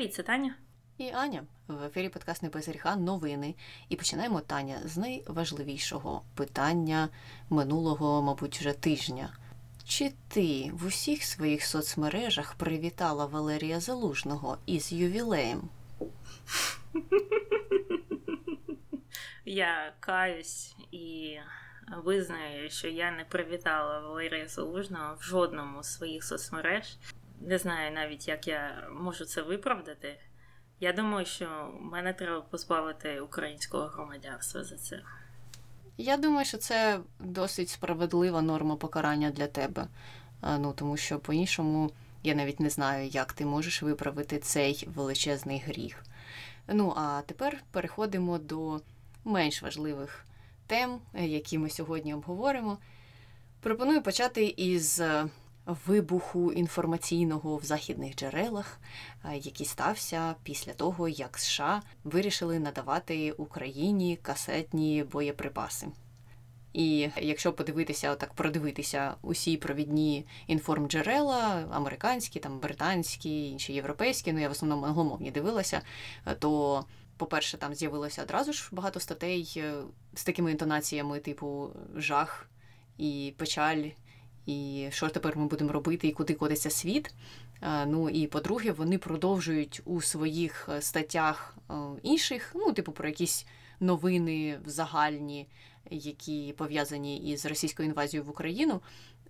Привіт, це Таня. І Аня в ефірі подкаст «Небезріха» новини. І починаємо Таня з найважливішого питання минулого, мабуть, вже тижня. Чи ти в усіх своїх соцмережах привітала Валерія Залужного із ювілеєм? Я каюсь і визнаю, що я не привітала Валерія Залужного в жодному з своїх соцмереж. Не знаю навіть, як я можу це виправдати. Я думаю, що мене треба позбавити українського громадянства за це. Я думаю, що це досить справедлива норма покарання для тебе. Ну тому що по-іншому я навіть не знаю, як ти можеш виправити цей величезний гріх. Ну а тепер переходимо до менш важливих тем, які ми сьогодні обговоримо. Пропоную почати із вибуху інформаційного в західних джерелах, е, який стався після того, як США вирішили надавати Україні касетні боєприпаси. І якщо подивитися, отак продивитися усі провідні інформджерела, американські, там британські, інші європейські, ну я в основному англомовні дивилася, е, то, по-перше, там з'явилося одразу ж багато статей е, з такими інтонаціями, типу жах і печаль, і що тепер ми будемо робити, і куди котиться світ. Ну і по-друге, вони продовжують у своїх е, статтях е, інших, ну, типу, про якісь новини загальні, які пов'язані із російською інвазією в Україну,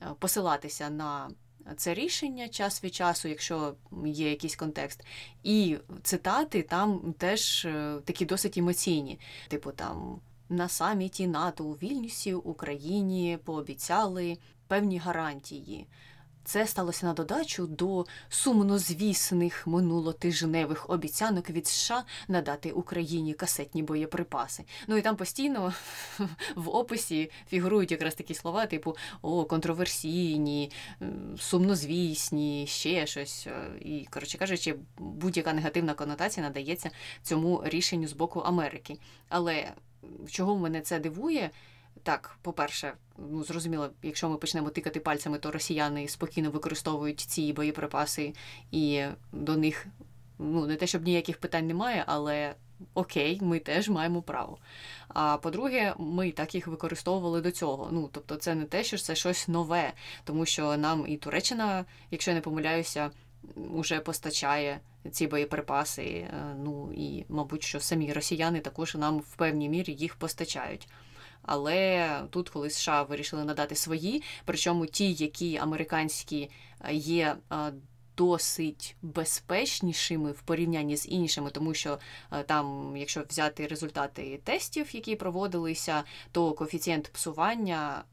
е, посилатися на це рішення час від часу, якщо є якийсь контекст. І цитати там теж такі досить емоційні, типу там. На саміті НАТО у Вільнюсі Україні пообіцяли певні гарантії. Це сталося на додачу до сумнозвісних минулотижневих обіцянок від США надати Україні касетні боєприпаси. Ну і там постійно в описі фігурують якраз такі слова, типу о, контроверсійні, сумнозвісні, ще щось. І, коротше кажучи, будь-яка негативна конотація надається цьому рішенню з боку Америки. Але чого мене це дивує? Так, по-перше, ну зрозуміло, якщо ми почнемо тикати пальцями, то росіяни спокійно використовують ці боєприпаси, і до них ну не те, щоб ніяких питань немає, але окей, ми теж маємо право. А по-друге, ми так їх використовували до цього. Ну тобто, це не те, що це щось нове, тому що нам і Туреччина, якщо я не помиляюся, уже постачає ці боєприпаси. Е, ну і, мабуть, що самі росіяни також нам в певній мірі їх постачають. Але тут, коли США вирішили надати свої, причому ті, які американські е, є е, досить безпечнішими в порівнянні з іншими, тому що е, там, якщо взяти результати тестів, які проводилися, то коефіцієнт псування.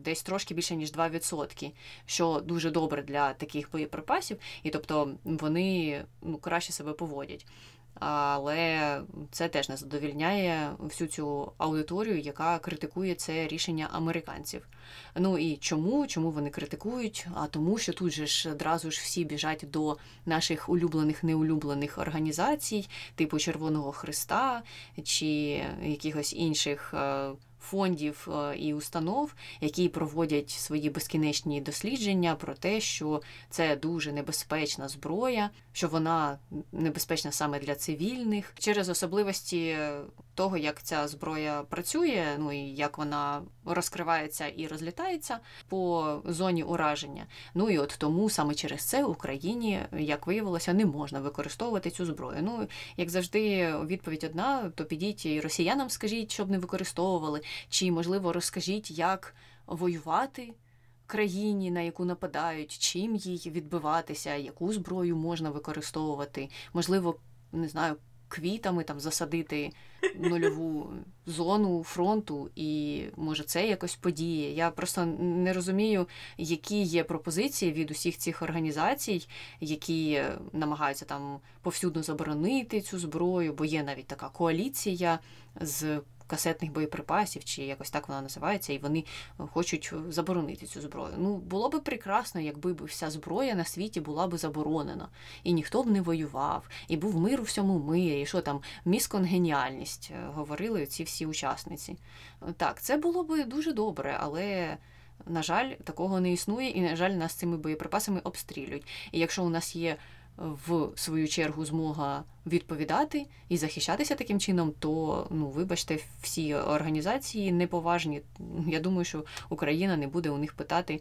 Десь трошки більше ніж 2%, що дуже добре для таких боєприпасів, і тобто вони ну краще себе поводять але це теж не задовільняє всю цю аудиторію, яка критикує це рішення американців. Ну і чому? Чому вони критикують? А тому, що тут же ж одразу ж всі біжать до наших улюблених неулюблених організацій, типу Червоного Христа чи якихось інших е, фондів е, і установ, які проводять свої безкінечні дослідження про те, що це дуже небезпечна зброя, що вона небезпечна саме для цивільних. Через особливості того, як ця зброя працює, ну і як вона розкривається і розлітається по зоні ураження. Ну і от тому саме через це Україні, як виявилося, не можна використовувати цю зброю. Ну як завжди, відповідь одна: то підіть і росіянам, скажіть, щоб не використовували, чи можливо розкажіть, як воювати. Країні, на яку нападають, чим їй відбиватися, яку зброю можна використовувати, можливо, не знаю, квітами там засадити нульову зону фронту, і може це якось подіє. Я просто не розумію, які є пропозиції від усіх цих організацій, які намагаються там повсюдно заборонити цю зброю, бо є навіть така коаліція з касетних боєприпасів, чи якось так вона називається, і вони хочуть заборонити цю зброю. Ну, було б прекрасно, якби вся зброя на світі була б заборонена, і ніхто б не воював, і був мир у всьому мирі, і що там місконгеніальність, е, говорили ці всі учасниці. Так, це було б дуже добре, але. На жаль, такого не існує, і, на жаль, нас цими боєприпасами обстрілюють. І якщо у нас є в свою чергу змога відповідати і захищатися таким чином, то ну вибачте, всі організації неповажні. Я думаю, що Україна не буде у них питати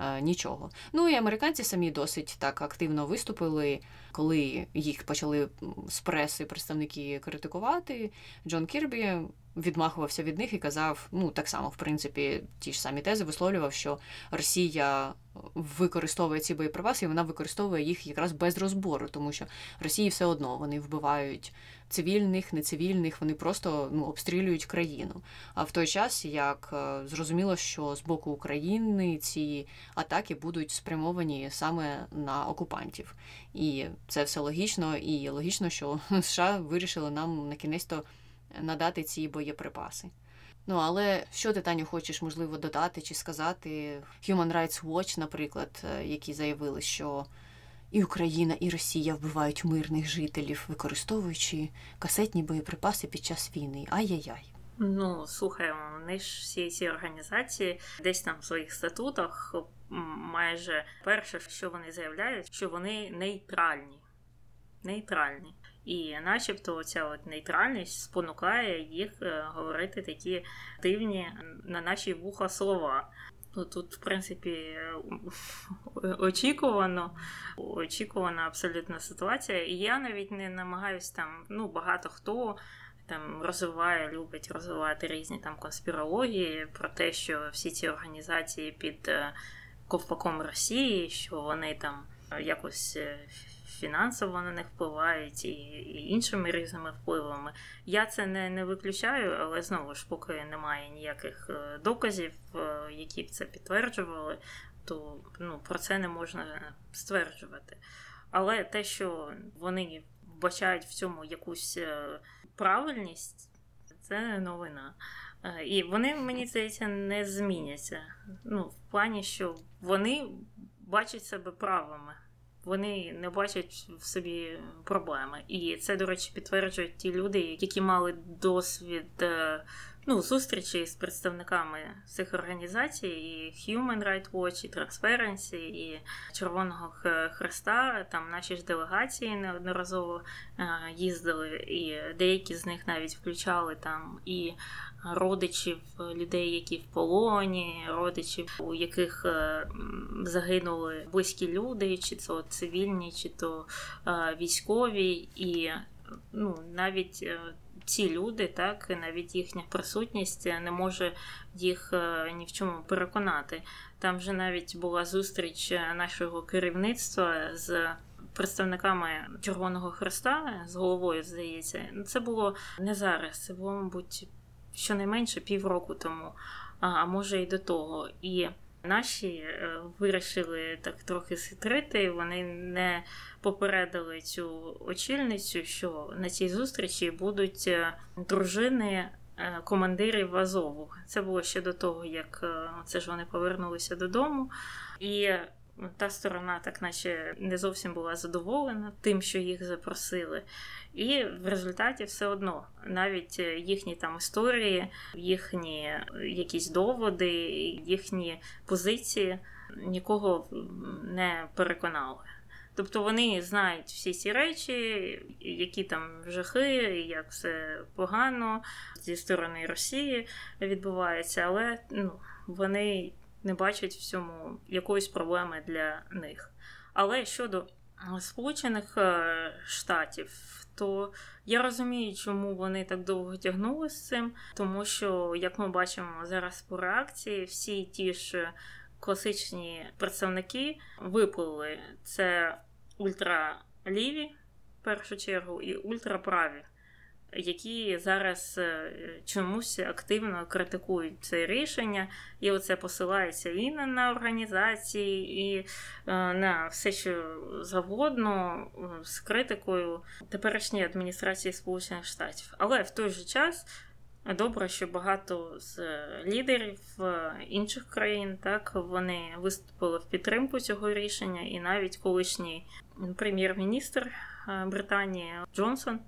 е, нічого. Ну і американці самі досить так активно виступили, коли їх почали з преси представники критикувати. Джон Кірбі відмахувався від них і казав, ну так само, в принципі, ті ж самі тези висловлював, що Росія використовує ці боєприпаси, і вона використовує їх якраз без розбору, тому що Росії все одно вони вбивають цивільних, нецивільних, вони просто ну, обстрілюють країну. А в той час як е, зрозуміло, що з боку України ці атаки будуть спрямовані саме на окупантів. І це все логічно, і логічно, що США вирішили нам на кінець то надати ці боєприпаси. Ну, але що ти, Таню, хочеш, можливо, додати чи сказати? Human Rights Watch, наприклад, е, які заявили, що і Україна, і Росія вбивають мирних жителів, використовуючи касетні боєприпаси під час війни. Ай-яй-яй. Ну, слухай, вони ж всі ці організації десь там в своїх статутах майже перше, що вони заявляють, що вони нейтральні. Нейтральні. І начебто ця от нейтральність спонукає їх е, говорити такі дивні на наші вуха слова. Ну, Тут, в принципі, очікувано, очікувана абсолютна ситуація. І я навіть не намагаюся там, ну, багато хто там розвиває, любить розвивати різні там конспірології про те, що всі ці організації під е, ковпаком Росії, що вони там якось е, фінансово на них впливають і, і іншими різними впливами. Я це не не виключаю, але знову ж, поки немає ніяких е, доказів, е, які б це підтверджували, то ну, про це не можна стверджувати. Але те, що вони вбачають в цьому якусь е, правильність, це новина. І вони, мені здається, не зміняться. Ну, В плані, що вони бачать себе правими вони не бачать в собі проблеми. І це, до речі, підтверджують ті люди, які мали досвід е, ну, зустрічі з представниками цих організацій, і Human Rights Watch, і Transparency, і Червоного Хреста. Там наші ж делегації неодноразово е, їздили, і деякі з них навіть включали там і родичів людей, які в полоні, родичів, у яких е, загинули близькі люди, чи то цивільні, чи то е, військові, і ну навіть ці люди, так навіть їхня присутність не може їх е, ні в чому переконати. Там вже навіть була зустріч нашого керівництва з. Представниками Червоного Хреста з головою, здається, це було не зараз, це було, мабуть, щонайменше півроку тому, а може і до того. І Наші е, вирішили так трохи схитрити. Вони не попередили цю очільницю, що на цій зустрічі будуть е, дружини е, командирів Азову. Це було ще до того, як це ж вони повернулися додому. І та сторона, так наче не зовсім була задоволена тим, що їх запросили. І в результаті все одно навіть їхні там історії, їхні якісь доводи, їхні позиції нікого не переконали. Тобто вони знають всі ці речі, які там жахи, як все погано зі сторони Росії відбувається, але ну, вони не бачать в цьому якоїсь проблеми для них. Але щодо Сполучених е, Штатів, то я розумію, чому вони так довго тягнули з цим, тому що, як ми бачимо зараз по реакції, всі ті ж класичні представники виплили це ультраліві в першу чергу і ультраправі які зараз е, чомусь активно критикують це рішення, і оце посилається і на організації, і е, на все, що завгодно е, з критикою теперішньої адміністрації Сполучених Штатів. Але в той же час. Добре, що багато з лідерів інших країн так вони виступили в підтримку цього рішення, і навіть колишній прем'єр-міністр Британії Джонсон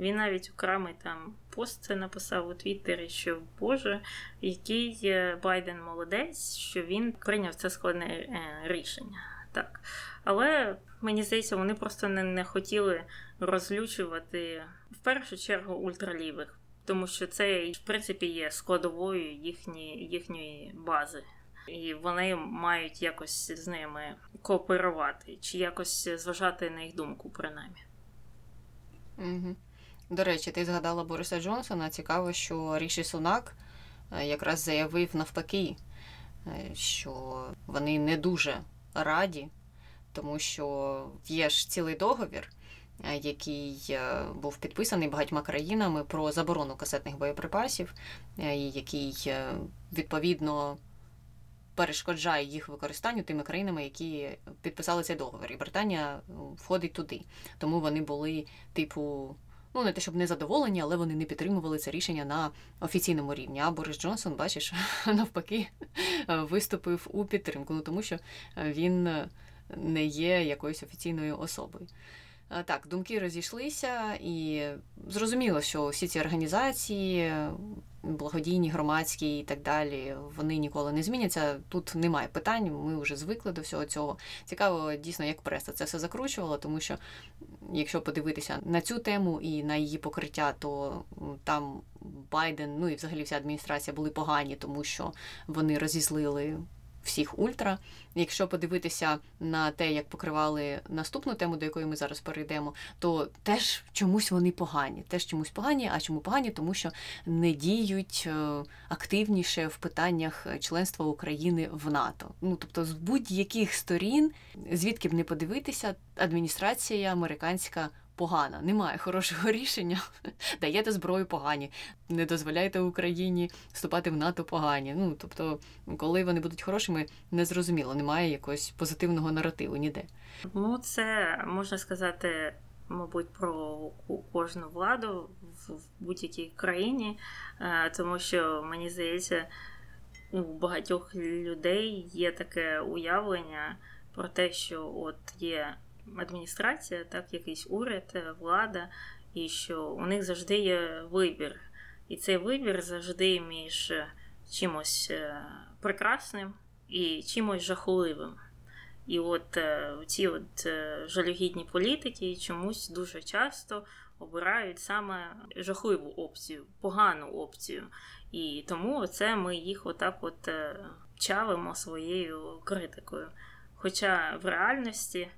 він навіть окремий там пост написав у Твіттері, що Боже, який Байден молодець, що він прийняв це складне е, рішення. так. Але мені здається, вони просто не, не хотіли розлючувати в першу чергу ультралівих, тому що це, в принципі, є складовою їхні, їхньої бази. І вони мають якось з ними кооперувати, чи якось зважати на їх думку, принаймні. Угу. До речі, ти згадала Бориса Джонсона. Цікаво, що Ріші Сунак е, якраз заявив навпаки, е, що вони не дуже раді, тому що є ж цілий договір, е, який був підписаний багатьма країнами про заборону касетних боєприпасів, який відповідно перешкоджає їх використанню тими країнами, які підписали цей договір. І Британія входить туди. Тому вони були, типу, ну не те, щоб не задоволені, але вони не підтримували це рішення на офіційному рівні. А Борис Джонсон, бачиш, навпаки, виступив у підтримку, ну тому що він не є якоюсь офіційною особою. Так, думки розійшлися, і зрозуміло, що всі ці організації, благодійні, громадські і так далі, вони ніколи не зміняться. Тут немає питань, ми вже звикли до всього цього. Цікаво, дійсно, як преса це все закручувала, тому що якщо подивитися на цю тему і на її покриття, то там Байден, ну і взагалі вся адміністрація були погані, тому що вони розізлили всіх ультра. Якщо подивитися на те, як покривали наступну тему, до якої ми зараз перейдемо, то теж чомусь вони погані. Теж чомусь погані. А чому погані? Тому що не діють е, активніше в питаннях членства України в НАТО. Ну тобто, з будь-яких сторін, звідки б не подивитися, адміністрація американська погана, немає хорошого рішення. Даєте зброю погані, не дозволяйте Україні вступати в НАТО погані. Ну тобто, коли вони будуть хорошими, незрозуміло, немає якогось позитивного наративу ніде. Ну, це можна сказати. Мабуть, про кожну владу в будь-якій країні, е, тому що мені здається, у багатьох людей є таке уявлення про те, що от є адміністрація, так, якийсь уряд, е, влада, і що у них завжди є вибір. І цей вибір завжди між е, чимось е, прекрасним і чимось жахливим. І от ці от жалюгідні політики чомусь дуже часто обирають саме жахливу опцію, погану опцію. І тому це ми їх отак от чавимо своєю критикою. Хоча в реальності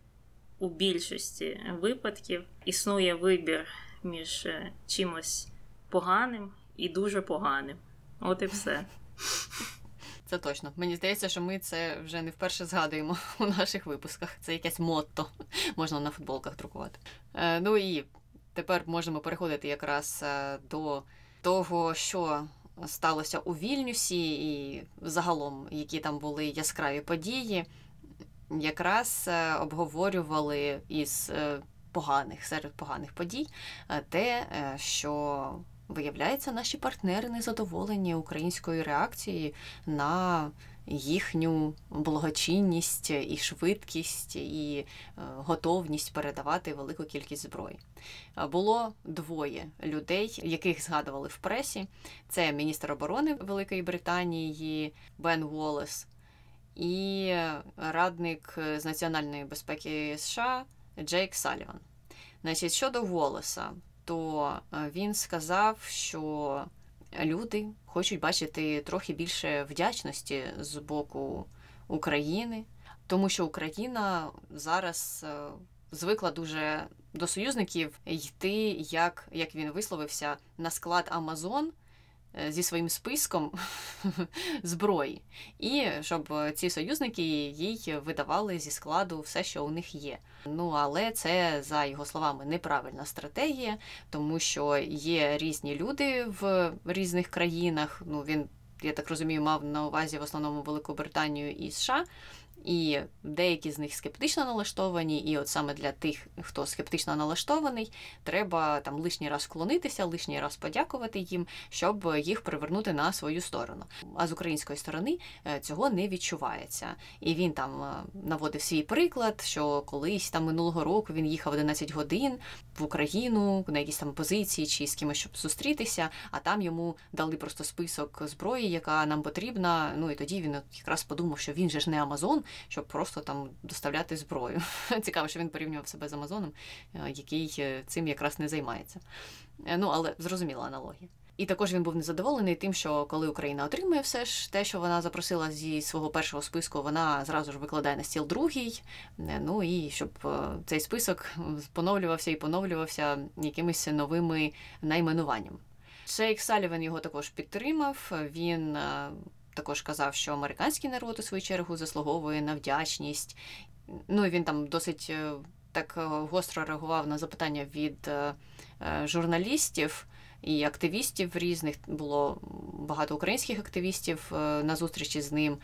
у більшості випадків існує вибір між е, чимось поганим і дуже поганим. От і все. Це точно. Мені здається, що ми це вже не вперше згадуємо у наших випусках. Це якесь мотто можна на футболках друкувати. Е, ну і тепер можемо переходити якраз е, до того, що сталося у Вільнюсі, і загалом, які там були яскраві події якраз е, обговорювали із е, поганих серед поганих подій е, те, що виявляється, наші партнери незадоволені українською реакцією на їхню благочинність і швидкість і готовність передавати велику кількість зброї. Було двоє людей, яких згадували в пресі: це міністр оборони Великої Британії Бен Уоллес і радник з національної безпеки США Джейк Саліван. Значить, щодо Волоса, то е, він сказав, що люди хочуть бачити трохи більше вдячності з боку України, тому що Україна зараз е, звикла дуже до союзників йти, як, як він висловився, на склад Амазон зі своїм списком зброї, і щоб ці союзники їй видавали зі складу все, що у них є. Ну але це за його словами неправильна стратегія, тому що є різні люди в різних країнах. Ну він я так розумію, мав на увазі в основному Велику Британію і США. І деякі з них скептично налаштовані, і от саме для тих, хто скептично налаштований, треба там лишній раз вклонитися, лишній раз подякувати їм, щоб їх привернути на свою сторону. А з української сторони е, цього не відчувається. І він там е, наводив свій приклад, що колись там минулого року він їхав 11 годин в Україну на якісь там позиції чи з кимось, щоб зустрітися, а там йому дали просто список зброї, яка нам потрібна. Ну і тоді він якраз подумав, що він же ж не Амазон щоб просто там доставляти зброю. Цікаво, що він порівнював себе з Амазоном, який цим якраз не займається. Ну, але зрозуміла аналогія. І також він був незадоволений тим, що коли Україна отримує все ж те, що вона запросила зі свого першого списку, вона зразу ж викладає на стіл другий. Е, ну і щоб е, цей список поновлювався і поновлювався якимись новими найменуваннями. Шейк Салівен його також підтримав. Він е, також казав, що американський народ у свою чергу заслуговує на вдячність. Ну і він там досить так гостро реагував на запитання від журналістів і активістів різних. Було багато українських активістів е, на зустрічі з ним.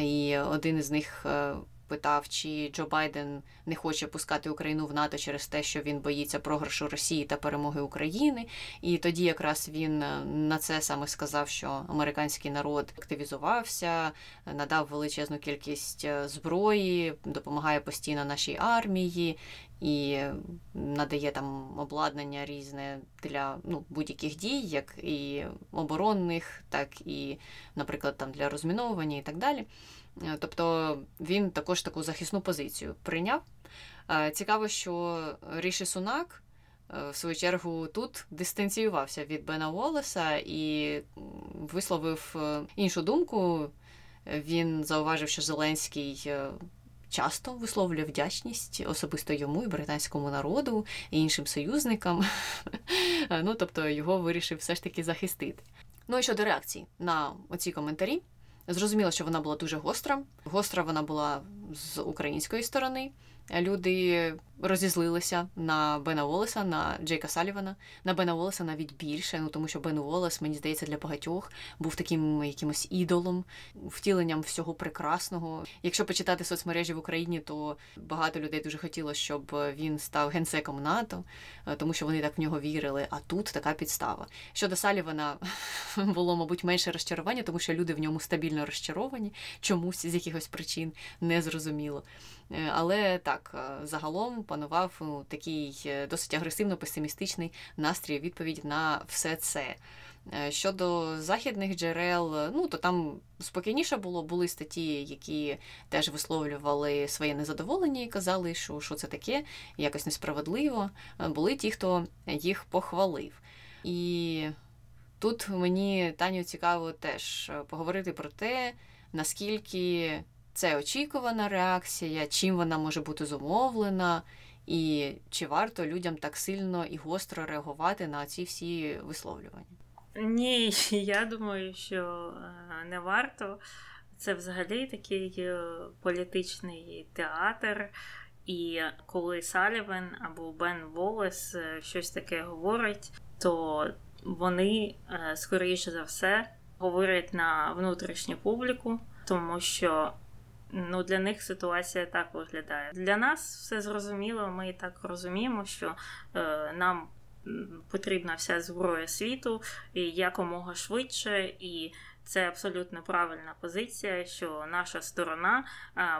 І один із них е, питав, чи Джо Байден не хоче пускати Україну в НАТО через те, що він боїться програшу Росії та перемоги України. І тоді якраз він е, на це саме сказав, що американський народ активізувався, надав величезну кількість зброї, допомагає постійно нашій армії і надає там обладнання різне для ну, будь-яких дій, як і оборонних, так і, наприклад, там для розміновування і так далі. Е, тобто він також таку захисну позицію прийняв. Е, цікаво, що Ріші Сунак. Е, в свою чергу тут дистанціювався від Бена Уоллеса і висловив іншу думку. Він зауважив, що Зеленський часто висловлює вдячність особисто йому і британському народу і іншим союзникам. Ну тобто його вирішив все ж таки захистити. Ну і щодо реакції на оці коментарі. Зрозуміло, що вона була дуже гостра. Гостра вона була з української сторони. Люди розізлилися на Бена Волеса, на Джейка Салівана, на Бена Волеса навіть більше, ну тому що Бен Волес, мені здається, для багатьох був таким якимось ідолом, втіленням всього прекрасного. Якщо почитати соцмережі в Україні, то багато людей дуже хотіло, щоб він став генсеком НАТО, е, тому що вони так в нього вірили. А тут така підстава. Щодо Салівана було, мабуть, менше розчарування, тому що люди в ньому стабільно розчаровані, чомусь з якихось причин не зрозуміло. Е, але так, е, загалом панував ну, такий е, досить агресивно-песимістичний настрій відповідь на все це. Щодо західних джерел, ну то там спокійніше було, були статті, які теж висловлювали своє незадоволення і казали, що що це таке, якось несправедливо. Були ті, хто їх похвалив. І тут мені Таню цікаво теж поговорити про те, наскільки це очікувана реакція, чим вона може бути зумовлена, і чи варто людям так сильно і гостро реагувати на ці всі висловлювання? Ні, я думаю, що е, не варто. Це взагалі такий е, політичний театр. І коли Салівен або Бен Волес е, щось таке говорить, то вони, скоріше за все, говорять на внутрішню публіку, тому що Ну, для них ситуація так виглядає. Для нас все зрозуміло, ми так розуміємо, що е, нам потрібна вся зброя світу і якомога швидше, і це абсолютно правильна позиція, що наша сторона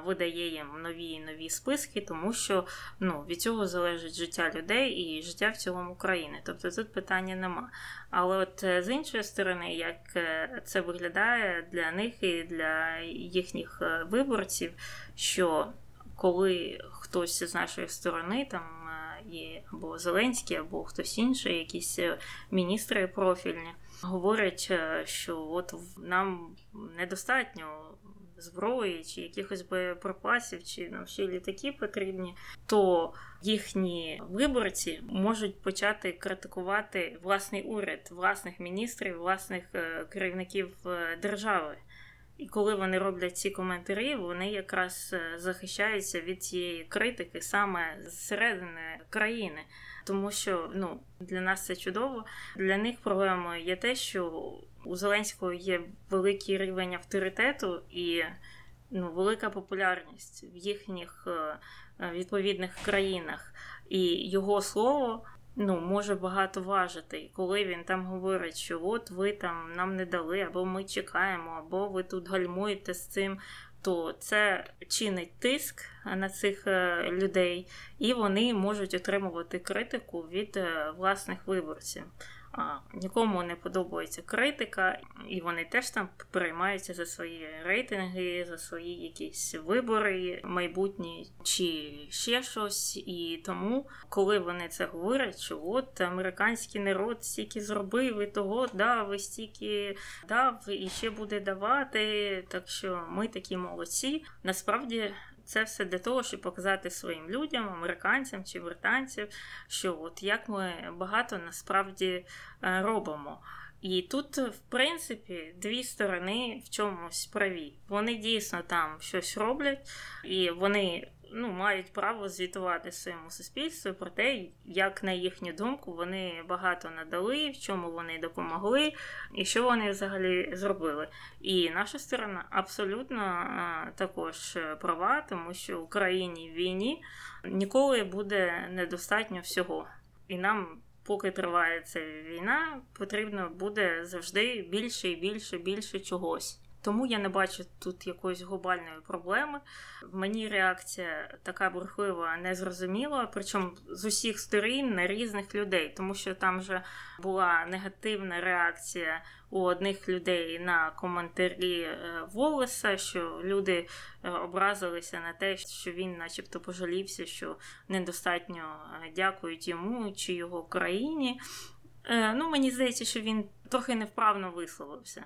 видає їм нові і нові списки, тому що ну, від цього залежить життя людей і життя в цілому країни. Тобто тут питання нема. Але от е, з іншої сторони, як е, це виглядає для них і для їхніх е, виборців, що коли хтось з нашої сторони там є або Зеленський, або хтось інший, якісь міністри профільні говорять, е, що от нам недостатньо зброї чи якихось боєприпасів, чи нам ще літаки потрібні, то їхні виборці можуть почати критикувати власний уряд, власних міністрів, власних е, керівників е, держави. І коли вони роблять ці коментарі, вони якраз захищаються від цієї критики саме зсередини країни тому що ну для нас це чудово. Для них проблемою є те, що у Зеленського є великий рівень авторитету і ну, велика популярність в їхніх е, відповідних країнах, і його слово. Ну, може багато важити, коли він там говорить, що от ви там нам не дали, або ми чекаємо, або ви тут гальмуєте з цим то це чинить тиск на цих е, людей, і вони можуть отримувати критику від е, власних виборців. Нікому не подобається критика, і вони теж там переймаються за свої рейтинги, за свої якісь вибори майбутні чи ще щось. І тому, коли вони це говорять, що от американський народ стільки зробив і того дав, і стільки дав, і ще буде давати, так що ми такі молодці. Насправді це все для того, щоб показати своїм людям, американцям чи британцям, що от як ми багато насправді е, робимо. І тут, в принципі, дві сторони в чомусь праві. Вони дійсно там щось роблять, і вони ну, мають право звітувати своєму суспільству про те, як на їхню думку вони багато надали, в чому вони допомогли, і що вони взагалі зробили. І наша сторона абсолютно а, також права, тому що в Україні в війні ніколи буде недостатньо всього. І нам. Поки триває ця війна, потрібно буде завжди більше і більше більше чогось. Тому я не бачу тут якоїсь глобальної проблеми. Мені реакція така бурхлива, незрозуміла, причому з усіх сторін на різних людей, тому що там вже була негативна реакція у одних людей на коментарі е, Волеса, що люди е, образилися на те, що він, начебто, пожалівся, що недостатньо е, дякують йому чи його країні. Ну, мені здається, що він трохи невправно висловився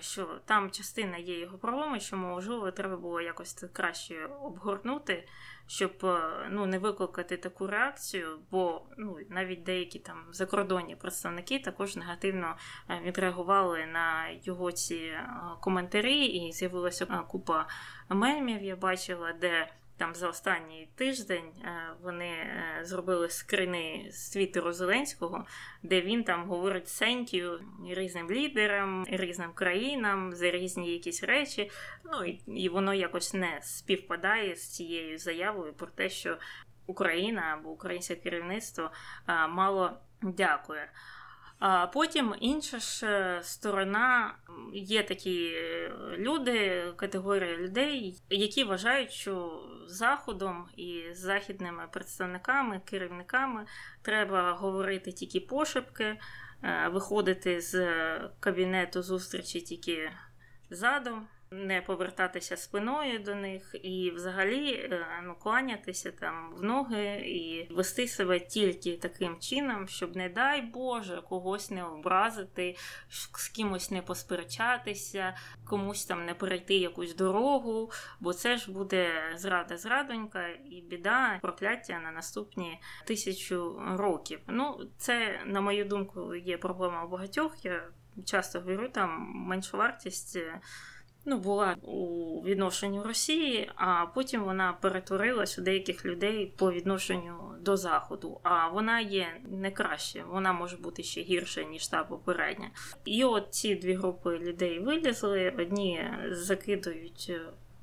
що там частина є його правами, що можливо треба було якось це краще обгорнути, щоб е, ну, не викликати таку реакцію, бо ну, навіть деякі там закордонні представники також негативно е, відреагували на його ці е, коментарі, і з'явилася купа мемів, я бачила, де там за останній тиждень е, вони е, зробили скрини з твіттеру Зеленського, де він там говорить сентію різним лідерам, різним країнам за різні якісь речі. Ну і воно якось не співпадає з цією заявою про те, що Україна або українське керівництво е, мало дякує. А потім інша ж е, сторона є такі е, люди, категорія людей, які вважають, що заходом і західними представниками, керівниками треба говорити тільки пошепки, е, виходити з кабінету зустрічі тільки задом не повертатися спиною до них і взагалі е, ну, кланятися там в ноги і вести себе тільки таким чином, щоб, не дай Боже, когось не образити, з кимось не посперечатися, комусь там не перейти якусь дорогу, бо це ж буде зрада зрадонька і біда, прокляття на наступні тисячу років. Ну, це, на мою думку, є проблема у багатьох. Я часто говорю, там меншовартість ну, була у відношенню Росії, а потім вона перетворилась у деяких людей по відношенню до Заходу. А вона є не краще, вона може бути ще гірше, ніж та попередня. І от ці дві групи людей вилізли, одні закидують.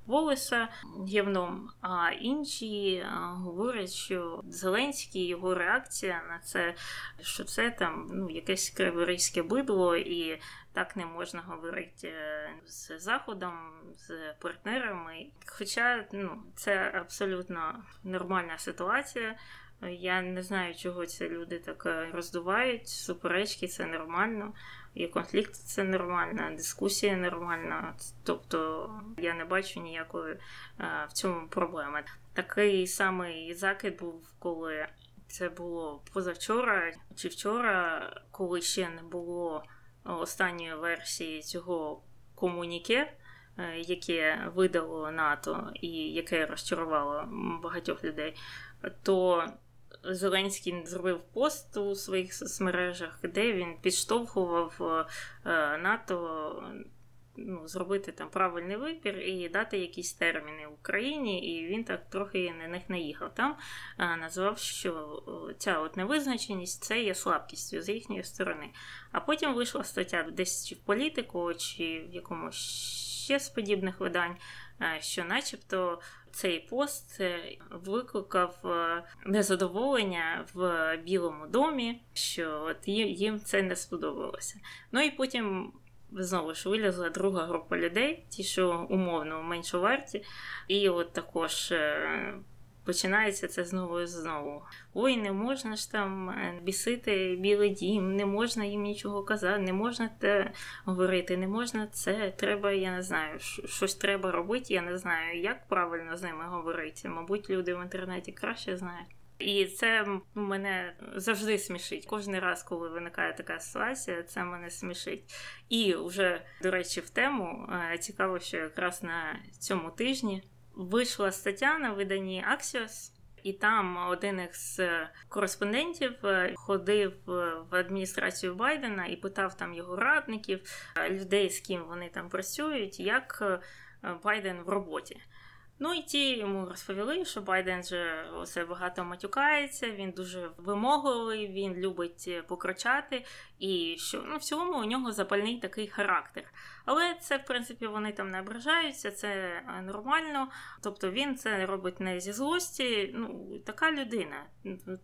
Волоса гівном, а інші говорять, що Зеленський його реакція на це, що це там ну якесь криворізьке бидло, і так не можна говорити е, з заходом, з партнерами. Хоча ну, це абсолютно нормальна ситуація. Я не знаю, чого ці люди так е, роздувають. Суперечки це нормально, і конфлікт це нормально, дискусія нормальна. Тобто я не бачу ніякої е, в цьому проблеми. Такий самий закид був, коли це було позавчора чи вчора, коли ще не було останньої версії цього комуніке, е, яке видало НАТО і яке розчарувало багатьох людей, то Зеленський зробив пост у своїх соцмережах, де він підштовхував е, НАТО ну, зробити там правильний вибір і дати якісь терміни Україні, і він так трохи на них наїхав. Там назвав, що ця от невизначеність це є слабкістю з їхньої сторони. А потім вийшла стаття десь чи в політику, чи в якомусь ще з подібних видань. Що, начебто, цей пост викликав е, незадоволення в Білому домі, що от їм це не сподобалося. Ну і потім знову ж вилізла друга група людей, ті, що умовно менше варті, і от також е, починається це знову і знову. Ой, не можна ж там е, бісити білий дім, не можна їм нічого казати, не можна те говорити, не можна це. Треба, я не знаю, щось треба робити. Я не знаю, як правильно з ними говорити. Мабуть, люди в інтернеті краще знають. І це мене завжди смішить. Кожен раз, коли виникає така ситуація, це мене смішить. І вже, до речі, в тему е, цікаво, що якраз на цьому тижні вийшла стаття на виданні Axios, і там один із кореспондентів е, ходив в адміністрацію Байдена і питав там його радників, е, людей, з ким вони там працюють, як Байден в роботі. Ну і ті йому розповіли, що Байден же усе багато матюкається, він дуже вимогливий, він любить е, покричати, і що ну, в цілому у нього запальний такий характер. Але це, в принципі, вони там не ображаються, це е, нормально. Тобто він це робить не зі злості. Ну, така людина.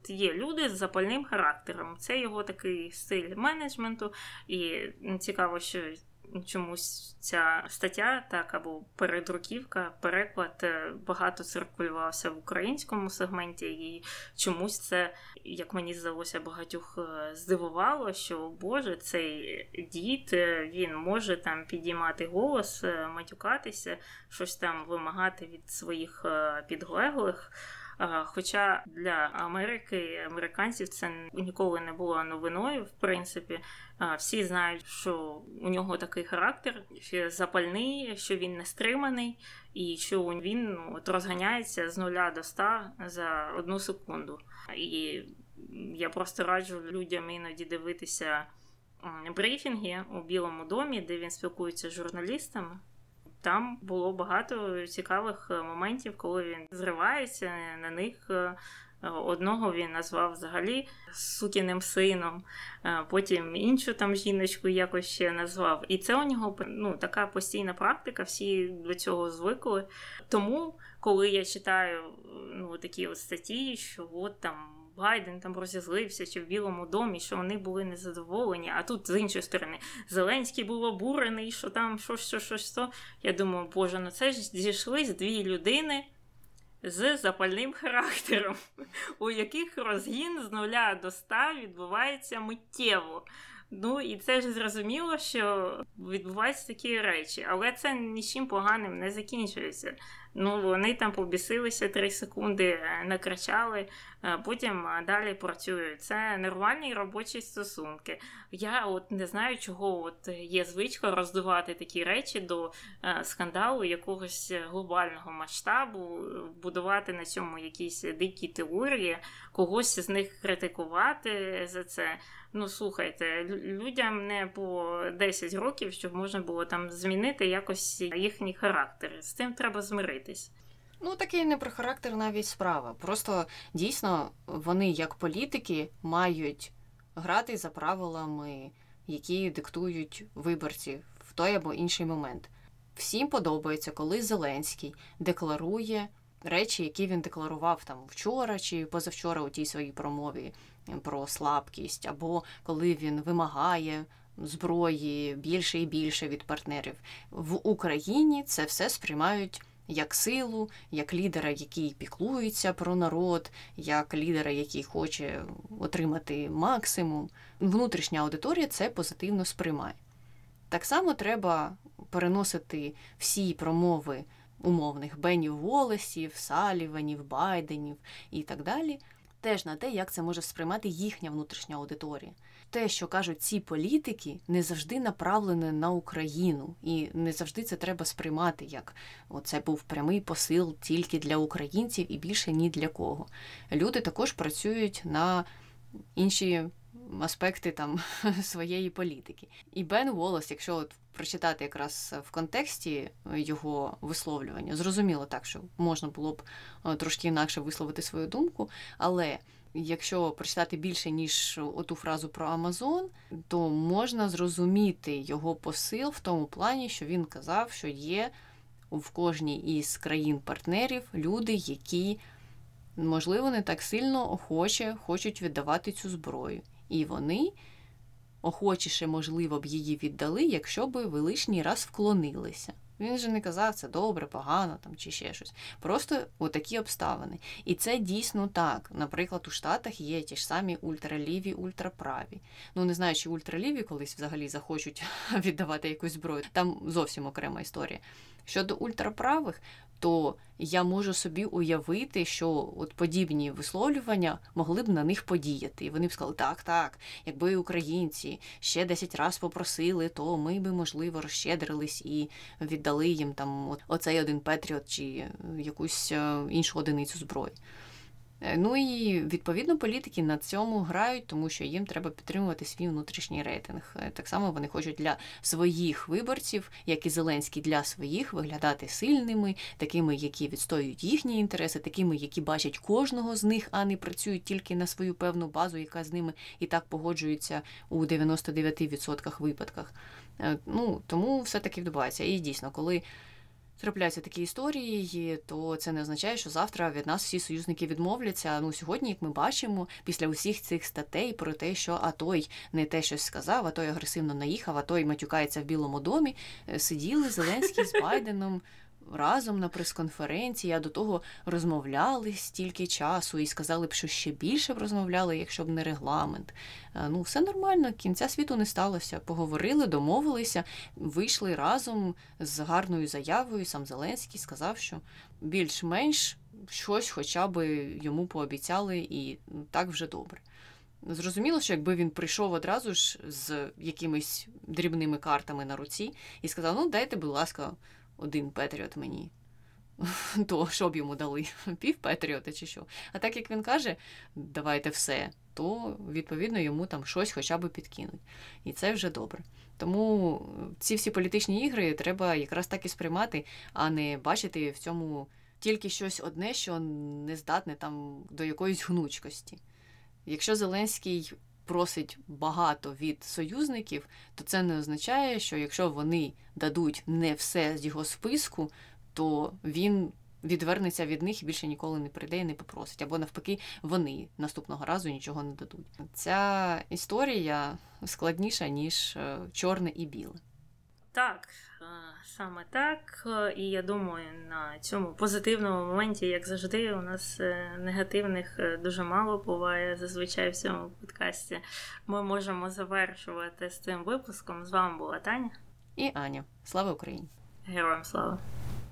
Є люди з запальним характером. Це його такий стиль менеджменту, і цікаво, що чомусь ця стаття, так або передруківка, переклад е, багато циркулювався в українському сегменті, і чомусь це, як мені здалося, багатьох е, здивувало, що Боже, цей дід е, він може там підіймати голос, матюкатися, щось там вимагати від своїх підлеглих. Хоча для Америки, американців це ніколи не було новиною, в принципі, всі знають, що у нього такий характер, що запальний, що він не стриманий, і що він ну, от розганяється з нуля до ста за одну секунду. І я просто раджу людям іноді дивитися брифінги у Білому домі, де він спілкується з журналістами. Там було багато цікавих е, моментів, коли він зривається на них. Е, одного він назвав взагалі сукіним сином, е, потім іншу там жіночку якось ще назвав. І це у нього ну, така постійна практика, всі до цього звикли. Тому, коли я читаю ну, такі от статті, що от там. Байден там розізлився чи в Білому домі, що вони були незадоволені. А тут з іншої сторони Зеленський був обурений, що там щось, що, щось, що. Я думаю, боже, ну це ж зійшлись дві людини з запальним характером, у яких розгін з нуля до ста відбувається миттєво. Ну і це ж зрозуміло, що відбуваються такі речі, але це нічим поганим не закінчується. Ну, вони там побісилися 3 секунди, е, накричали, е, потім е, далі працюють. Це нормальні робочі стосунки. Я от не знаю, чого от є звичка роздувати такі речі до скандалу якогось глобального масштабу, будувати на цьому якісь дикі теорії, когось з них критикувати за це. Ну, слухайте, людям не по 10 років, щоб можна було там змінити якось їхній характер. З цим треба змиритись. Ну, таке не про характер навіть справа. Просто дійсно вони, як політики, мають грати за правилами, які диктують виборці в той або інший момент. Всім подобається, коли Зеленський декларує речі, які він декларував там вчора чи позавчора у тій своїй промові про слабкість, або коли він вимагає зброї більше і більше від партнерів. В Україні це все сприймають. Як силу, як лідера, який піклується про народ, як лідера, який хоче отримати максимум, внутрішня аудиторія це позитивно сприймає. Так само треба переносити всі промови умовних Бенів Волесів, Саліванів, Байденів і так далі теж на те, як це може сприймати їхня внутрішня аудиторія. Те, що кажуть ці політики, не завжди направлене на Україну, і не завжди це треба сприймати як це був прямий посил тільки для українців і більше ні для кого. Люди також працюють на інші аспекти там своєї політики. І Бен Волос, якщо от прочитати якраз в контексті його висловлювання, зрозуміло так, що можна було б е, трошки інакше висловити свою думку, але. Якщо прочитати більше, ніж оту фразу про Амазон, то можна зрозуміти його посил в тому плані, що він казав, що є в кожній із країн-партнерів люди, які, можливо, не так сильно охоче хочуть віддавати цю зброю. І вони охочіше, можливо, б її віддали, якщо б ви лишній раз вклонилися. Він же не казав це добре, погано там чи ще щось. Просто отакі обставини. І це дійсно так. Наприклад, у Штатах є ті ж самі ультраліві, ультраправі. Ну не знаю, чи ультраліві колись взагалі захочуть віддавати якусь зброю. Там зовсім окрема історія. Щодо ультраправих, то я можу собі уявити, що от подібні висловлювання могли б на них подіяти. І вони б сказали, так, так, якби українці ще 10 разів попросили, то ми би, можливо, розщедрились і віддали їм там оцей один Петріот чи якусь е, іншу одиницю зброї. Е, ну і відповідно політики на цьому грають, тому що їм треба підтримувати свій внутрішній рейтинг. Е, так само вони хочуть для своїх виборців, як і Зеленський для своїх, виглядати сильними, такими, які відстоюють їхні інтереси, такими, які бачать кожного з них, а не працюють тільки на свою певну базу, яка з ними і так погоджується у 99% випадках. Е, ну тому все таки відбувається. І дійсно, коли трапляються такі історії, то це не означає, що завтра від нас всі союзники відмовляться. Ну сьогодні, як ми бачимо, після усіх цих статей про те, що а той не те щось сказав, а той агресивно наїхав, а той матюкається в Білому домі, е, сиділи Зеленський з Байденом разом на прес-конференції, а до того розмовляли стільки часу і сказали б, що ще більше б розмовляли, якщо б не регламент. Ну, все нормально, кінця світу не сталося. Поговорили, домовилися, вийшли разом з гарною заявою. Сам Зеленський сказав, що більш-менш щось хоча б йому пообіцяли, і так вже добре. Зрозуміло, що якби він прийшов одразу ж з якимись дрібними картами на руці і сказав: ну, дайте, будь ласка, один Петріот мені. То що б йому дали? Пів Петріота чи що? А так як він каже, давайте все, то відповідно йому там щось хоча б підкинуть. І це вже добре. Тому ці всі політичні ігри треба якраз так і сприймати, а не бачити в цьому тільки щось одне, що не здатне там до якоїсь гнучкості. Якщо Зеленський просить багато від союзників, то це не означає, що якщо вони дадуть не все з його списку, то він відвернеться від них і більше ніколи не прийде і не попросить. Або навпаки, вони наступного разу нічого не дадуть. Ця історія складніша ніж е, чорне і біле. Так, е, саме так. І я думаю, на цьому позитивному моменті, як завжди, у нас е, негативних е, дуже мало буває зазвичай в цьому подкасті. Ми можемо завершувати з цим випуском. З вами була Таня і Аня. Слава Україні! Героям слава!